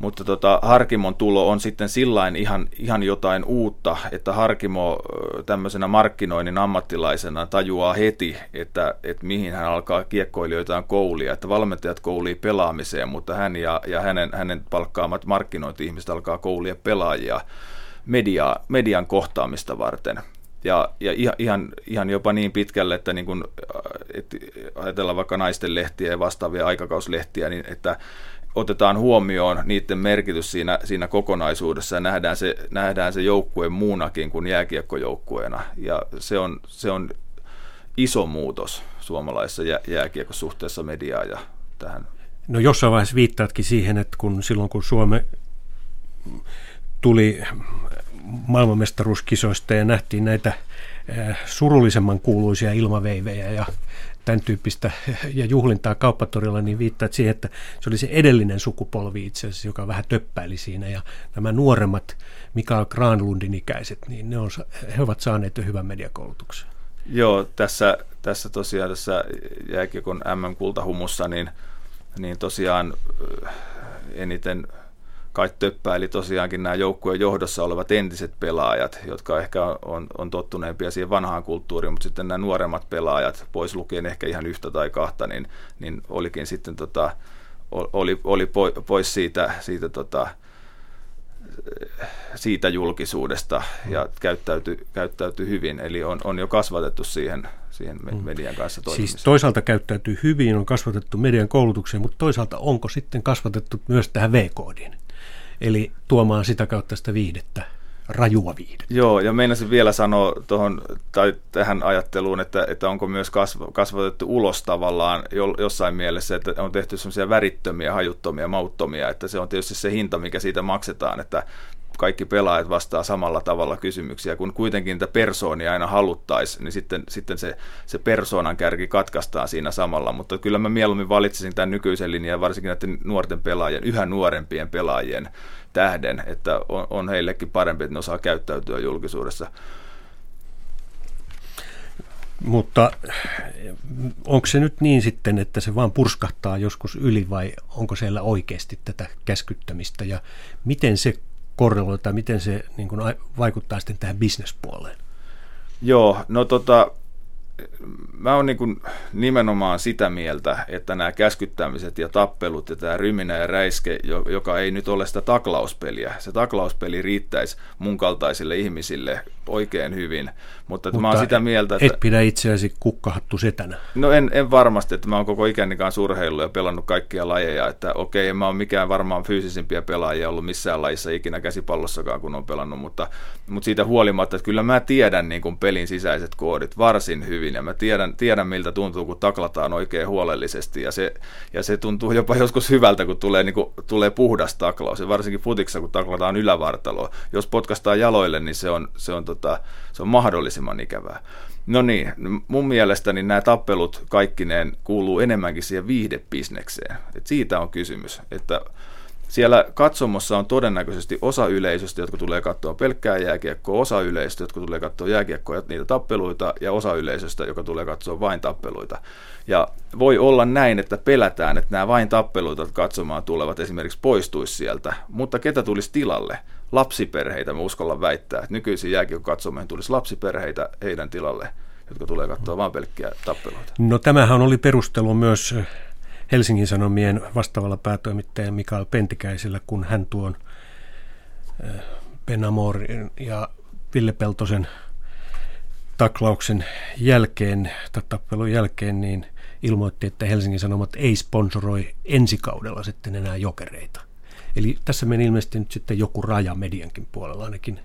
Mutta tota, Harkimon tulo on sitten sillain ihan, ihan jotain uutta, että Harkimo tämmöisenä markkinoinnin ammattilaisena tajuaa heti, että, että mihin hän alkaa kiekkoilijoitaan koulia, että valmentajat koulii pelaamiseen, mutta hän ja, ja hänen, hänen palkkaamat markkinointi-ihmiset alkaa koulia pelaajia media, median kohtaamista varten. Ja, ja ihan, ihan jopa niin pitkälle, että, niin kun, että ajatellaan vaikka naisten lehtiä ja vastaavia aikakauslehtiä, niin että otetaan huomioon niiden merkitys siinä, siinä kokonaisuudessa ja nähdään se, nähdään se joukkue muunakin kuin jääkiekkojoukkueena. Ja se on, se on iso muutos suomalaisessa jää, jääkiekkosuhteessa mediaa ja tähän. No jossain vaiheessa viittaatkin siihen, että kun silloin kun Suome tuli maailmanmestaruuskisoista ja nähtiin näitä surullisemman kuuluisia ilmaveivejä ja tämän tyyppistä ja juhlintaa kauppatorilla, niin viittaat siihen, että se oli se edellinen sukupolvi itse asiassa, joka vähän töppäili siinä ja nämä nuoremmat Mikael Granlundin ikäiset, niin ne on, he ovat saaneet jo hyvän mediakoulutuksen. Joo, tässä, tässä tosiaan tässä jääkiekon MM-kultahumussa, niin, niin tosiaan eniten kai töppäili tosiaankin nämä joukkueen johdossa olevat entiset pelaajat, jotka ehkä on, on tottuneempia siihen vanhaan kulttuuriin, mutta sitten nämä nuoremmat pelaajat, pois lukien ehkä ihan yhtä tai kahta, niin, niin olikin sitten tota, oli, oli pois siitä, siitä, tota, siitä julkisuudesta ja käyttäytyi, käyttäytyi hyvin, eli on, on jo kasvatettu siihen, siihen mm. median kanssa toimimiseen. Siis toisaalta käyttäytyy hyvin, on kasvatettu median koulutukseen, mutta toisaalta onko sitten kasvatettu myös tähän V-koodiin? Eli tuomaan sitä kautta sitä viihdettä, rajua viihdettä. Joo, ja meinasin vielä sanoa tuohon, tai tähän ajatteluun, että, että onko myös kasvatettu ulos tavallaan jossain mielessä, että on tehty sellaisia värittömiä, hajuttomia, mauttomia, että se on tietysti se hinta, mikä siitä maksetaan, että kaikki pelaajat vastaa samalla tavalla kysymyksiä, kun kuitenkin niitä persoonia aina haluttaisiin, niin sitten, sitten se, se persoonan kärki katkaistaan siinä samalla, mutta kyllä mä mieluummin valitsisin tämän nykyisen linjan, varsinkin näiden nuorten pelaajien, yhä nuorempien pelaajien tähden, että on, on heillekin parempi, että ne osaa käyttäytyä julkisuudessa. Mutta onko se nyt niin sitten, että se vaan purskahtaa joskus yli vai onko siellä oikeasti tätä käskyttämistä ja miten se korreloi tai miten se niin kuin, vaikuttaa sitten tähän bisnespuoleen? Joo, no tota, mä oon niin nimenomaan sitä mieltä, että nämä käskyttämiset ja tappelut ja tämä ryminä ja räiske, joka ei nyt ole sitä taklauspeliä, se taklauspeli riittäisi mun kaltaisille ihmisille oikein hyvin, mutta, mutta mä oon sitä mieltä, että... et pidä itseäsi kukkahattu setänä. No en, en varmasti, että mä oon koko ikäni kanssa urheillut ja pelannut kaikkia lajeja, että okei, en mä oon mikään varmaan fyysisimpiä pelaajia ollut missään lajissa ikinä käsipallossakaan, kun on pelannut, mutta, mutta siitä huolimatta, että kyllä mä tiedän niin kuin pelin sisäiset koodit varsin hyvin ja mä tiedän, tiedän miltä tuntuu, kun taklataan oikein huolellisesti ja se, ja se tuntuu jopa joskus hyvältä, kun tulee, niin kuin, tulee puhdas taklaus ja varsinkin futiksa, kun taklataan ylävartaloa. Jos potkastaan jaloille, niin se on, se on, tota, se on mahdollisimman ikävää. No niin, mun mielestäni nämä tappelut kaikkineen kuuluu enemmänkin siihen viihdebisnekseen. Et siitä on kysymys, että siellä katsomossa on todennäköisesti osa yleisöstä, jotka tulee katsoa pelkkää jääkiekkoa, osa yleisöstä, jotka tulee katsoa jääkiekkoa ja niitä tappeluita, ja osa yleisöstä, joka tulee katsoa vain tappeluita. Ja voi olla näin, että pelätään, että nämä vain tappeluita katsomaan tulevat esimerkiksi poistuisi sieltä, mutta ketä tulisi tilalle? Lapsiperheitä, me uskalla väittää, että nykyisin jääkiekko katsomaan tulisi lapsiperheitä heidän tilalle, jotka tulee katsoa vain pelkkiä tappeluita. No tämähän oli perustelu myös Helsingin Sanomien vastaavalla päätoimittajalla Mikael Pentikäisellä, kun hän tuon Ben Amorin ja Ville Peltosen taklauksen jälkeen, tai tappelun jälkeen, niin ilmoitti, että Helsingin Sanomat ei sponsoroi ensi kaudella sitten enää jokereita. Eli tässä meni ilmeisesti nyt sitten joku raja mediankin puolella, ainakin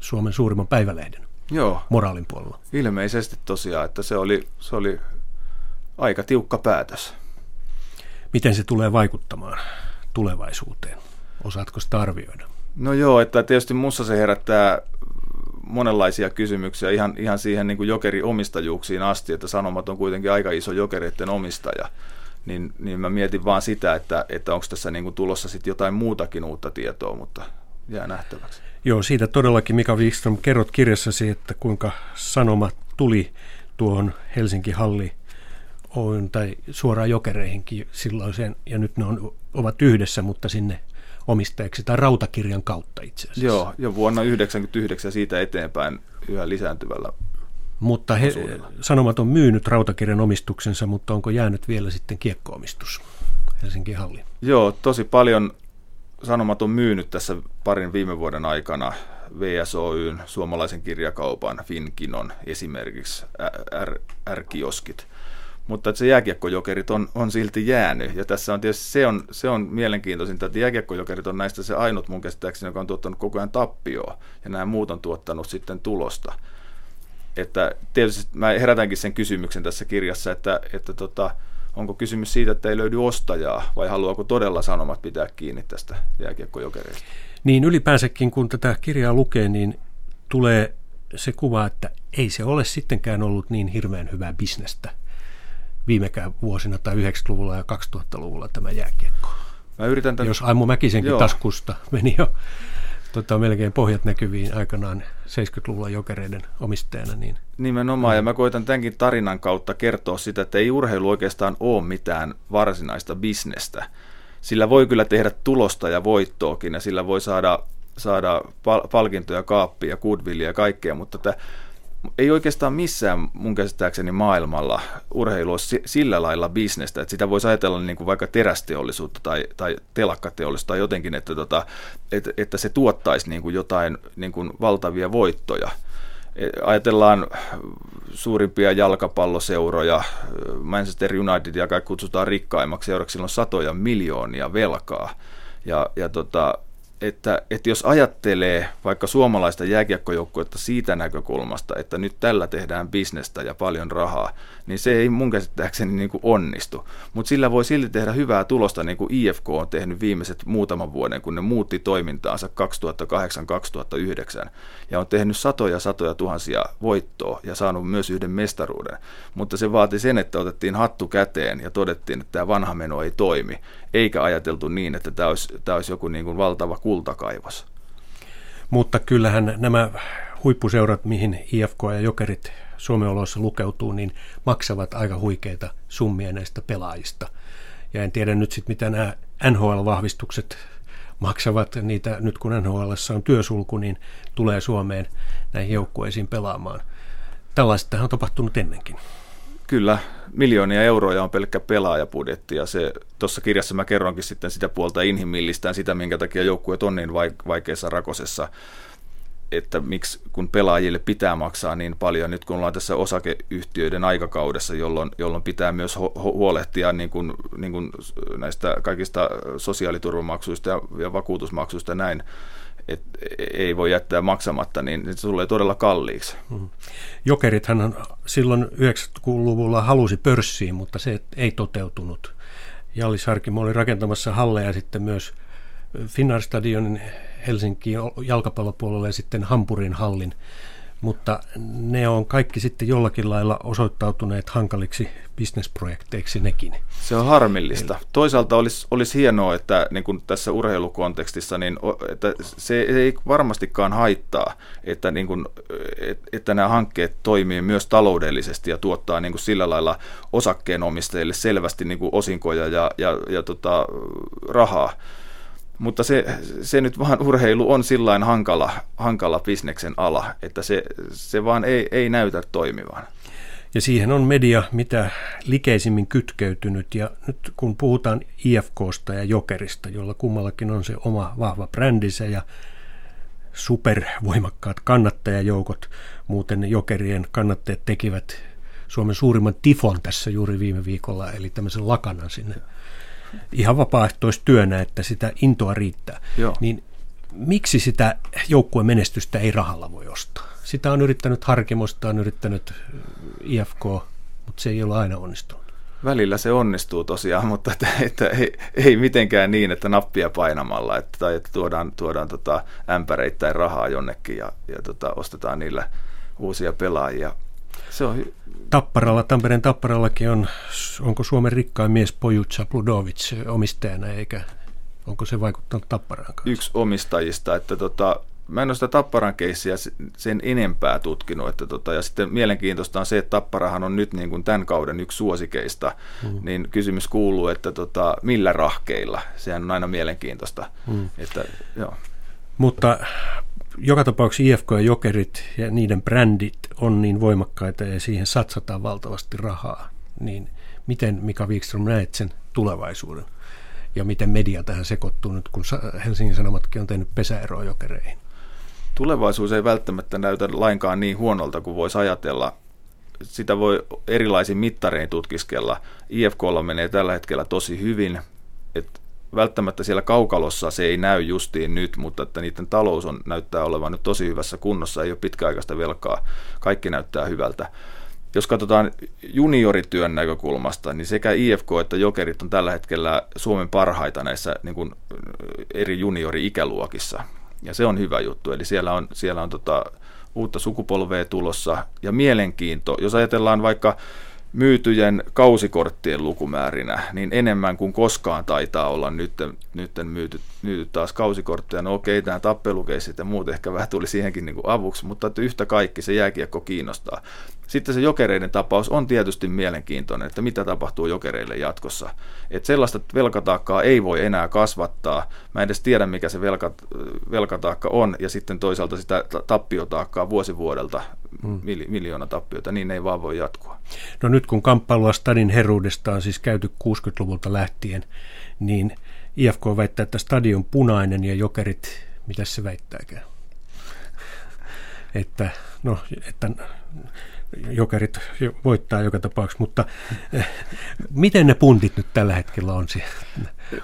Suomen suurimman päivälehden Joo. moraalin puolella. Ilmeisesti tosiaan, että se oli, se oli aika tiukka päätös miten se tulee vaikuttamaan tulevaisuuteen? Osaatko sitä arvioida? No joo, että tietysti mussa se herättää monenlaisia kysymyksiä ihan, ihan siihen niin kuin jokeriomistajuuksiin asti, että Sanomat on kuitenkin aika iso jokereiden omistaja. Niin, niin mä mietin vaan sitä, että, että onko tässä niin kuin tulossa sitten jotain muutakin uutta tietoa, mutta jää nähtäväksi. Joo, siitä todellakin Mika Wikström kerrot kirjassasi, että kuinka Sanoma tuli tuohon Helsinki Halli Oyn tai suoraan jokereihinkin silloiseen, ja nyt ne on, ovat yhdessä, mutta sinne omistajaksi tai rautakirjan kautta itse asiassa. Joo, jo vuonna 1999 siitä eteenpäin yhä lisääntyvällä Mutta he, Sanomat on myynyt rautakirjan omistuksensa, mutta onko jäänyt vielä sitten kiekkoomistus Helsingin halli? Joo, tosi paljon Sanomat on myynyt tässä parin viime vuoden aikana VSOYn, suomalaisen kirjakaupan, Finkinon esimerkiksi, R-kioskit. Mutta että se jääkiekkojokerit on, on silti jäänyt. Ja tässä on tietysti se on, se on mielenkiintoisinta, että jääkiekkojokerit on näistä se ainut mun käsittääkseni, joka on tuottanut koko ajan tappioa. Ja nämä muut on tuottanut sitten tulosta. Että tietysti mä herätänkin sen kysymyksen tässä kirjassa, että, että tota, onko kysymys siitä, että ei löydy ostajaa vai haluaako todella sanomat pitää kiinni tästä jääkiekkojokereista? Niin ylipäänsäkin kun tätä kirjaa lukee, niin tulee se kuva, että ei se ole sittenkään ollut niin hirveän hyvää bisnestä viimekään vuosina tai 90-luvulla ja 2000-luvulla tämä jääkiekko. Mä yritän tämän... Jos Aimo Mäkisenkin Joo. taskusta meni jo tota, melkein pohjat näkyviin aikanaan 70-luvulla jokereiden omistajana. Niin... Nimenomaan, ja mä koitan tämänkin tarinan kautta kertoa sitä, että ei urheilu oikeastaan ole mitään varsinaista bisnestä. Sillä voi kyllä tehdä tulosta ja voittoakin, ja sillä voi saada, saada pal- palkintoja, kaappia, goodwillia ja kaikkea, mutta tämä ei oikeastaan missään mun käsittääkseni maailmalla urheilu ole sillä lailla bisnestä, että sitä voisi ajatella niin kuin vaikka terästeollisuutta tai, tai telakkateollisuutta tai jotenkin, että, tota, että, että se tuottaisi niin kuin jotain niin kuin valtavia voittoja. E, ajatellaan suurimpia jalkapalloseuroja, Manchester United, joka kutsutaan rikkaimmaksi seuraksi, sillä on satoja miljoonia velkaa. Ja, ja tota, että, että jos ajattelee vaikka suomalaista jääkiekkojoukkuetta siitä näkökulmasta, että nyt tällä tehdään bisnestä ja paljon rahaa, niin se ei mun käsittääkseni niin kuin onnistu. Mutta sillä voi silti tehdä hyvää tulosta, niin kuin IFK on tehnyt viimeiset muutaman vuoden, kun ne muutti toimintaansa 2008-2009 ja on tehnyt satoja satoja tuhansia voittoa ja saanut myös yhden mestaruuden. Mutta se vaati sen, että otettiin hattu käteen ja todettiin, että tämä vanha meno ei toimi, eikä ajateltu niin, että tämä olisi, tämä olisi joku niin kuin valtava kultakaivos. Mutta kyllähän nämä huippuseurat, mihin IFK ja Jokerit Suomen oloissa lukeutuu, niin maksavat aika huikeita summia näistä pelaajista. Ja en tiedä nyt sitten, mitä nämä NHL-vahvistukset maksavat niitä, nyt kun NHL on työsulku, niin tulee Suomeen näihin joukkueisiin pelaamaan. Tällaista on tapahtunut ennenkin. Kyllä, miljoonia euroja on pelkkä pelaajapudjetti ja se tuossa kirjassa mä kerronkin sitten sitä puolta inhimillistään sitä, minkä takia joukkueet on niin vaikeassa rakosessa että miksi kun pelaajille pitää maksaa niin paljon, nyt kun ollaan tässä osakeyhtiöiden aikakaudessa, jolloin, jolloin pitää myös huolehtia niin kuin, niin kuin näistä kaikista sosiaaliturvamaksuista ja, ja vakuutusmaksuista näin, että ei voi jättää maksamatta, niin se tulee todella kalliiksi. Mm. Jokerithan silloin 90-luvulla halusi pörssiin, mutta se ei toteutunut. Jallis Harkimo oli rakentamassa halleja sitten myös Finnair Stadionin Helsinki jalkapallopuolelle ja sitten Hampurin hallin. Mutta ne on kaikki sitten jollakin lailla osoittautuneet hankaliksi bisnesprojekteiksi nekin. Se on harmillista. Eli... Toisaalta olisi, olisi hienoa, että niin kuin tässä urheilukontekstissa, niin, että se ei varmastikaan haittaa, että, niin kuin, että nämä hankkeet toimii myös taloudellisesti ja tuottaa niin kuin sillä lailla osakkeenomistajille selvästi niin kuin osinkoja ja, ja, ja tota, rahaa mutta se, se nyt vaan urheilu on sillain hankala, hankala bisneksen ala, että se, se vaan ei, ei näytä toimivan. Ja siihen on media mitä likeisimmin kytkeytynyt. Ja nyt kun puhutaan IFKsta ja Jokerista, jolla kummallakin on se oma vahva brändinsä ja supervoimakkaat kannattajajoukot, muuten Jokerien kannattajat tekivät Suomen suurimman tifon tässä juuri viime viikolla, eli tämmöisen lakanan sinne ihan vapaaehtoistyönä, että sitä intoa riittää. Joo. Niin miksi sitä joukkueen menestystä ei rahalla voi ostaa? Sitä on yrittänyt Harkimosta, on yrittänyt IFK, mutta se ei ole aina onnistunut. Välillä se onnistuu tosiaan, mutta että, että ei, ei mitenkään niin, että nappia painamalla, että, tai että tuodaan, tuodaan tota ämpäreittäin rahaa jonnekin ja, ja tota, ostetaan niillä uusia pelaajia. Se on hy- Tapparalla, Tampereen Tapparallakin on, onko Suomen rikkain mies Pojutsa Pludovic omistajana, eikä onko se vaikuttanut Tapparaan kanssa? Yksi omistajista, että tota, mä en ole sitä Tapparan keissiä sen enempää tutkinut. Että tota, ja sitten mielenkiintoista on se, että Tapparahan on nyt niin kuin tämän kauden yksi suosikeista. Mm. Niin kysymys kuuluu, että tota, millä rahkeilla. Sehän on aina mielenkiintoista. Mm. Että, joo. Mutta joka tapauksessa IFK ja Jokerit ja niiden brändit on niin voimakkaita ja siihen satsataan valtavasti rahaa. Niin miten Mika Wikström näet sen tulevaisuuden? Ja miten media tähän sekoittuu nyt, kun Helsingin Sanomatkin on tehnyt pesäeroa jokereihin? tulevaisuus ei välttämättä näytä lainkaan niin huonolta kuin voisi ajatella. Sitä voi erilaisin mittarein tutkiskella. IFKlla menee tällä hetkellä tosi hyvin. Et välttämättä siellä kaukalossa se ei näy justiin nyt, mutta että niiden talous on, näyttää olevan nyt tosi hyvässä kunnossa, ei ole pitkäaikaista velkaa, kaikki näyttää hyvältä. Jos katsotaan juniorityön näkökulmasta, niin sekä IFK että Jokerit on tällä hetkellä Suomen parhaita näissä niin kuin eri juniori-ikäluokissa. Ja se on hyvä juttu. Eli siellä on, siellä on tota, uutta sukupolvea tulossa. Ja mielenkiinto, jos ajatellaan vaikka myytyjen kausikorttien lukumäärinä, niin enemmän kuin koskaan taitaa olla nyt, nyt myyty, myyty taas kausikortteja. No okei, nämä tappelukeissit ja muut ehkä vähän tuli siihenkin niin kuin avuksi, mutta yhtä kaikki se jääkiekko kiinnostaa. Sitten se jokereiden tapaus on tietysti mielenkiintoinen, että mitä tapahtuu jokereille jatkossa. Että sellaista velkataakkaa ei voi enää kasvattaa. Mä en edes tiedä, mikä se velka, velkataakka on, ja sitten toisaalta sitä tappiotaakkaa vuosivuodelta, mm. miljoona tappiota, niin ei vaan voi jatkua. No nyt kun kamppailua stadin heruudesta on siis käyty 60-luvulta lähtien, niin IFK väittää, että stadion punainen ja jokerit, mitä se väittääkään? Että, no, että jokerit voittaa joka tapauksessa, mutta eh, miten ne puntit nyt tällä hetkellä on?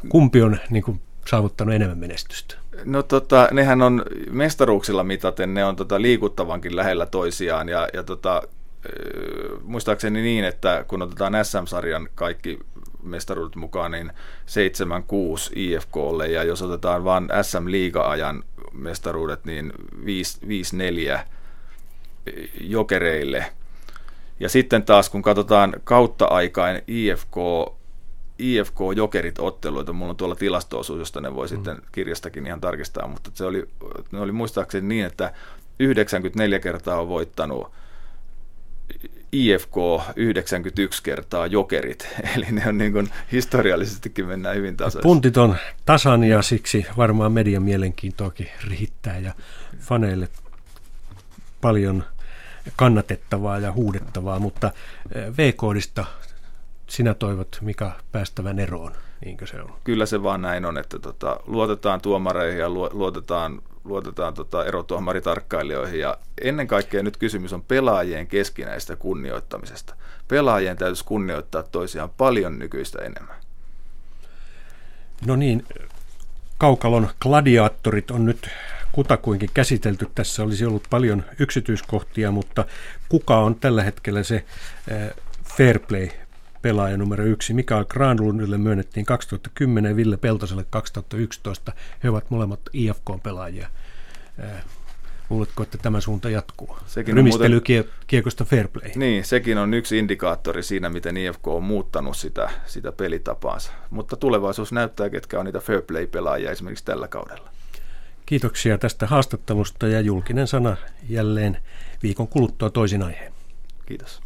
Kumpi on niin kuin, saavuttanut enemmän menestystä? No tota, nehän on mestaruuksilla mitaten, ne on tota, liikuttavankin lähellä toisiaan ja, ja tota, eh, muistaakseni niin, että kun otetaan SM-sarjan kaikki mestaruudet mukaan, niin 7-6 IFKlle ja jos otetaan vain SM-liiga-ajan mestaruudet, niin 5-4 jokereille. Ja sitten taas kun katsotaan kautta aikaan IFK, IFK-jokerit otteluita, mulla on tuolla tilastoosuus, josta ne voi mm. sitten kirjastakin ihan tarkistaa, mutta se oli, ne oli muistaakseni niin, että 94 kertaa on voittanut IFK 91 kertaa jokerit, eli ne on niin kuin historiallisestikin mennään hyvin tasaisesti. Puntit on tasan ja siksi varmaan median mielenkiintoakin riittää ja faneille paljon kannatettavaa ja huudettavaa, mutta eh, V-koodista sinä toivot, Mika, päästävän eroon, niinkö se on? Kyllä se vaan näin on, että tota, luotetaan tuomareihin ja luotetaan, luotetaan tota erotuomaritarkkailijoihin ja ennen kaikkea nyt kysymys on pelaajien keskinäistä kunnioittamisesta. Pelaajien täytyisi kunnioittaa toisiaan paljon nykyistä enemmän. No niin, Kaukalon gladiaattorit on nyt kutakuinkin käsitelty. Tässä olisi ollut paljon yksityiskohtia, mutta kuka on tällä hetkellä se eh, fair play pelaaja numero yksi. Mikael Granlundille myönnettiin 2010 ja Ville Peltoselle 2011. He ovat molemmat IFK-pelaajia. Eh, luuletko, että tämä suunta jatkuu? Sekin Rymistely muuten, kiekosta fair play. Niin, sekin on yksi indikaattori siinä, miten IFK on muuttanut sitä, sitä pelitapaansa. Mutta tulevaisuus näyttää, ketkä on niitä fair play-pelaajia esimerkiksi tällä kaudella. Kiitoksia tästä haastattelusta ja julkinen sana jälleen viikon kuluttua toisin aiheen. Kiitos.